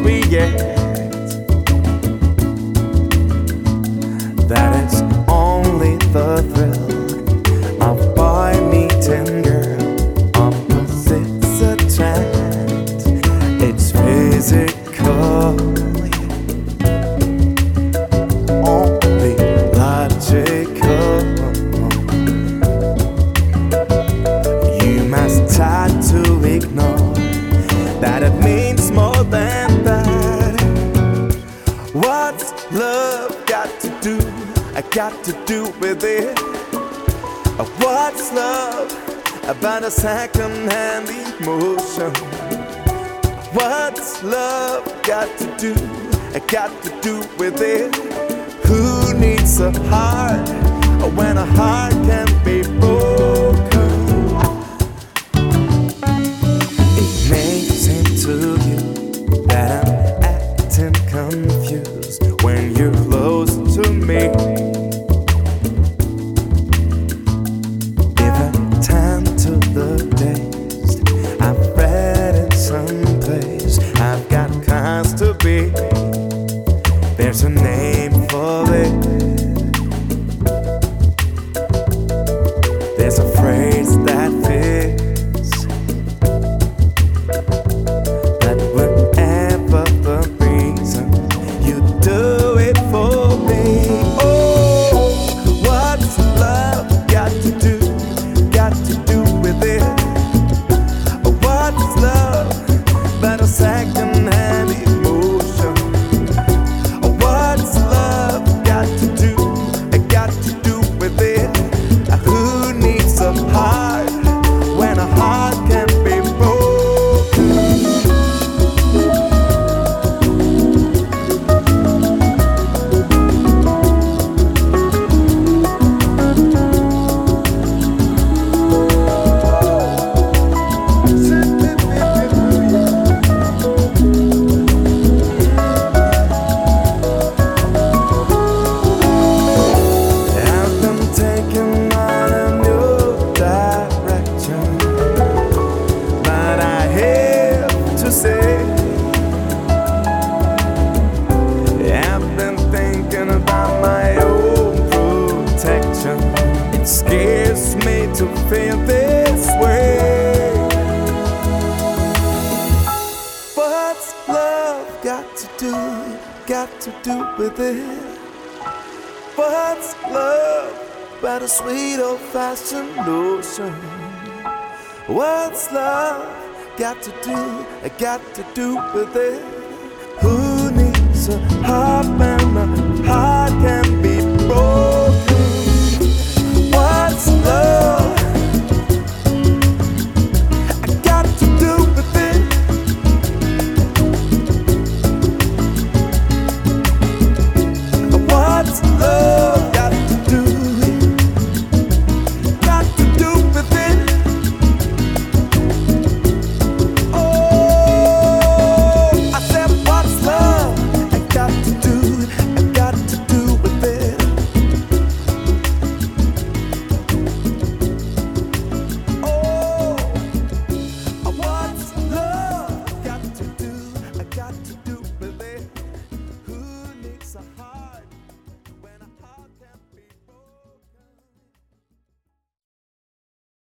we get. That it's only the thrill. Got to do with it? What's love about a second-hand emotion? What's love got to do? I got to do with it? Who needs a heart when a heart can be broken? It may seem to you that I'm acting confused when you're to do? Got to do with it? What's love but a sweet old fashioned notion? What's love got to do? I got to do with it? Who needs a heart?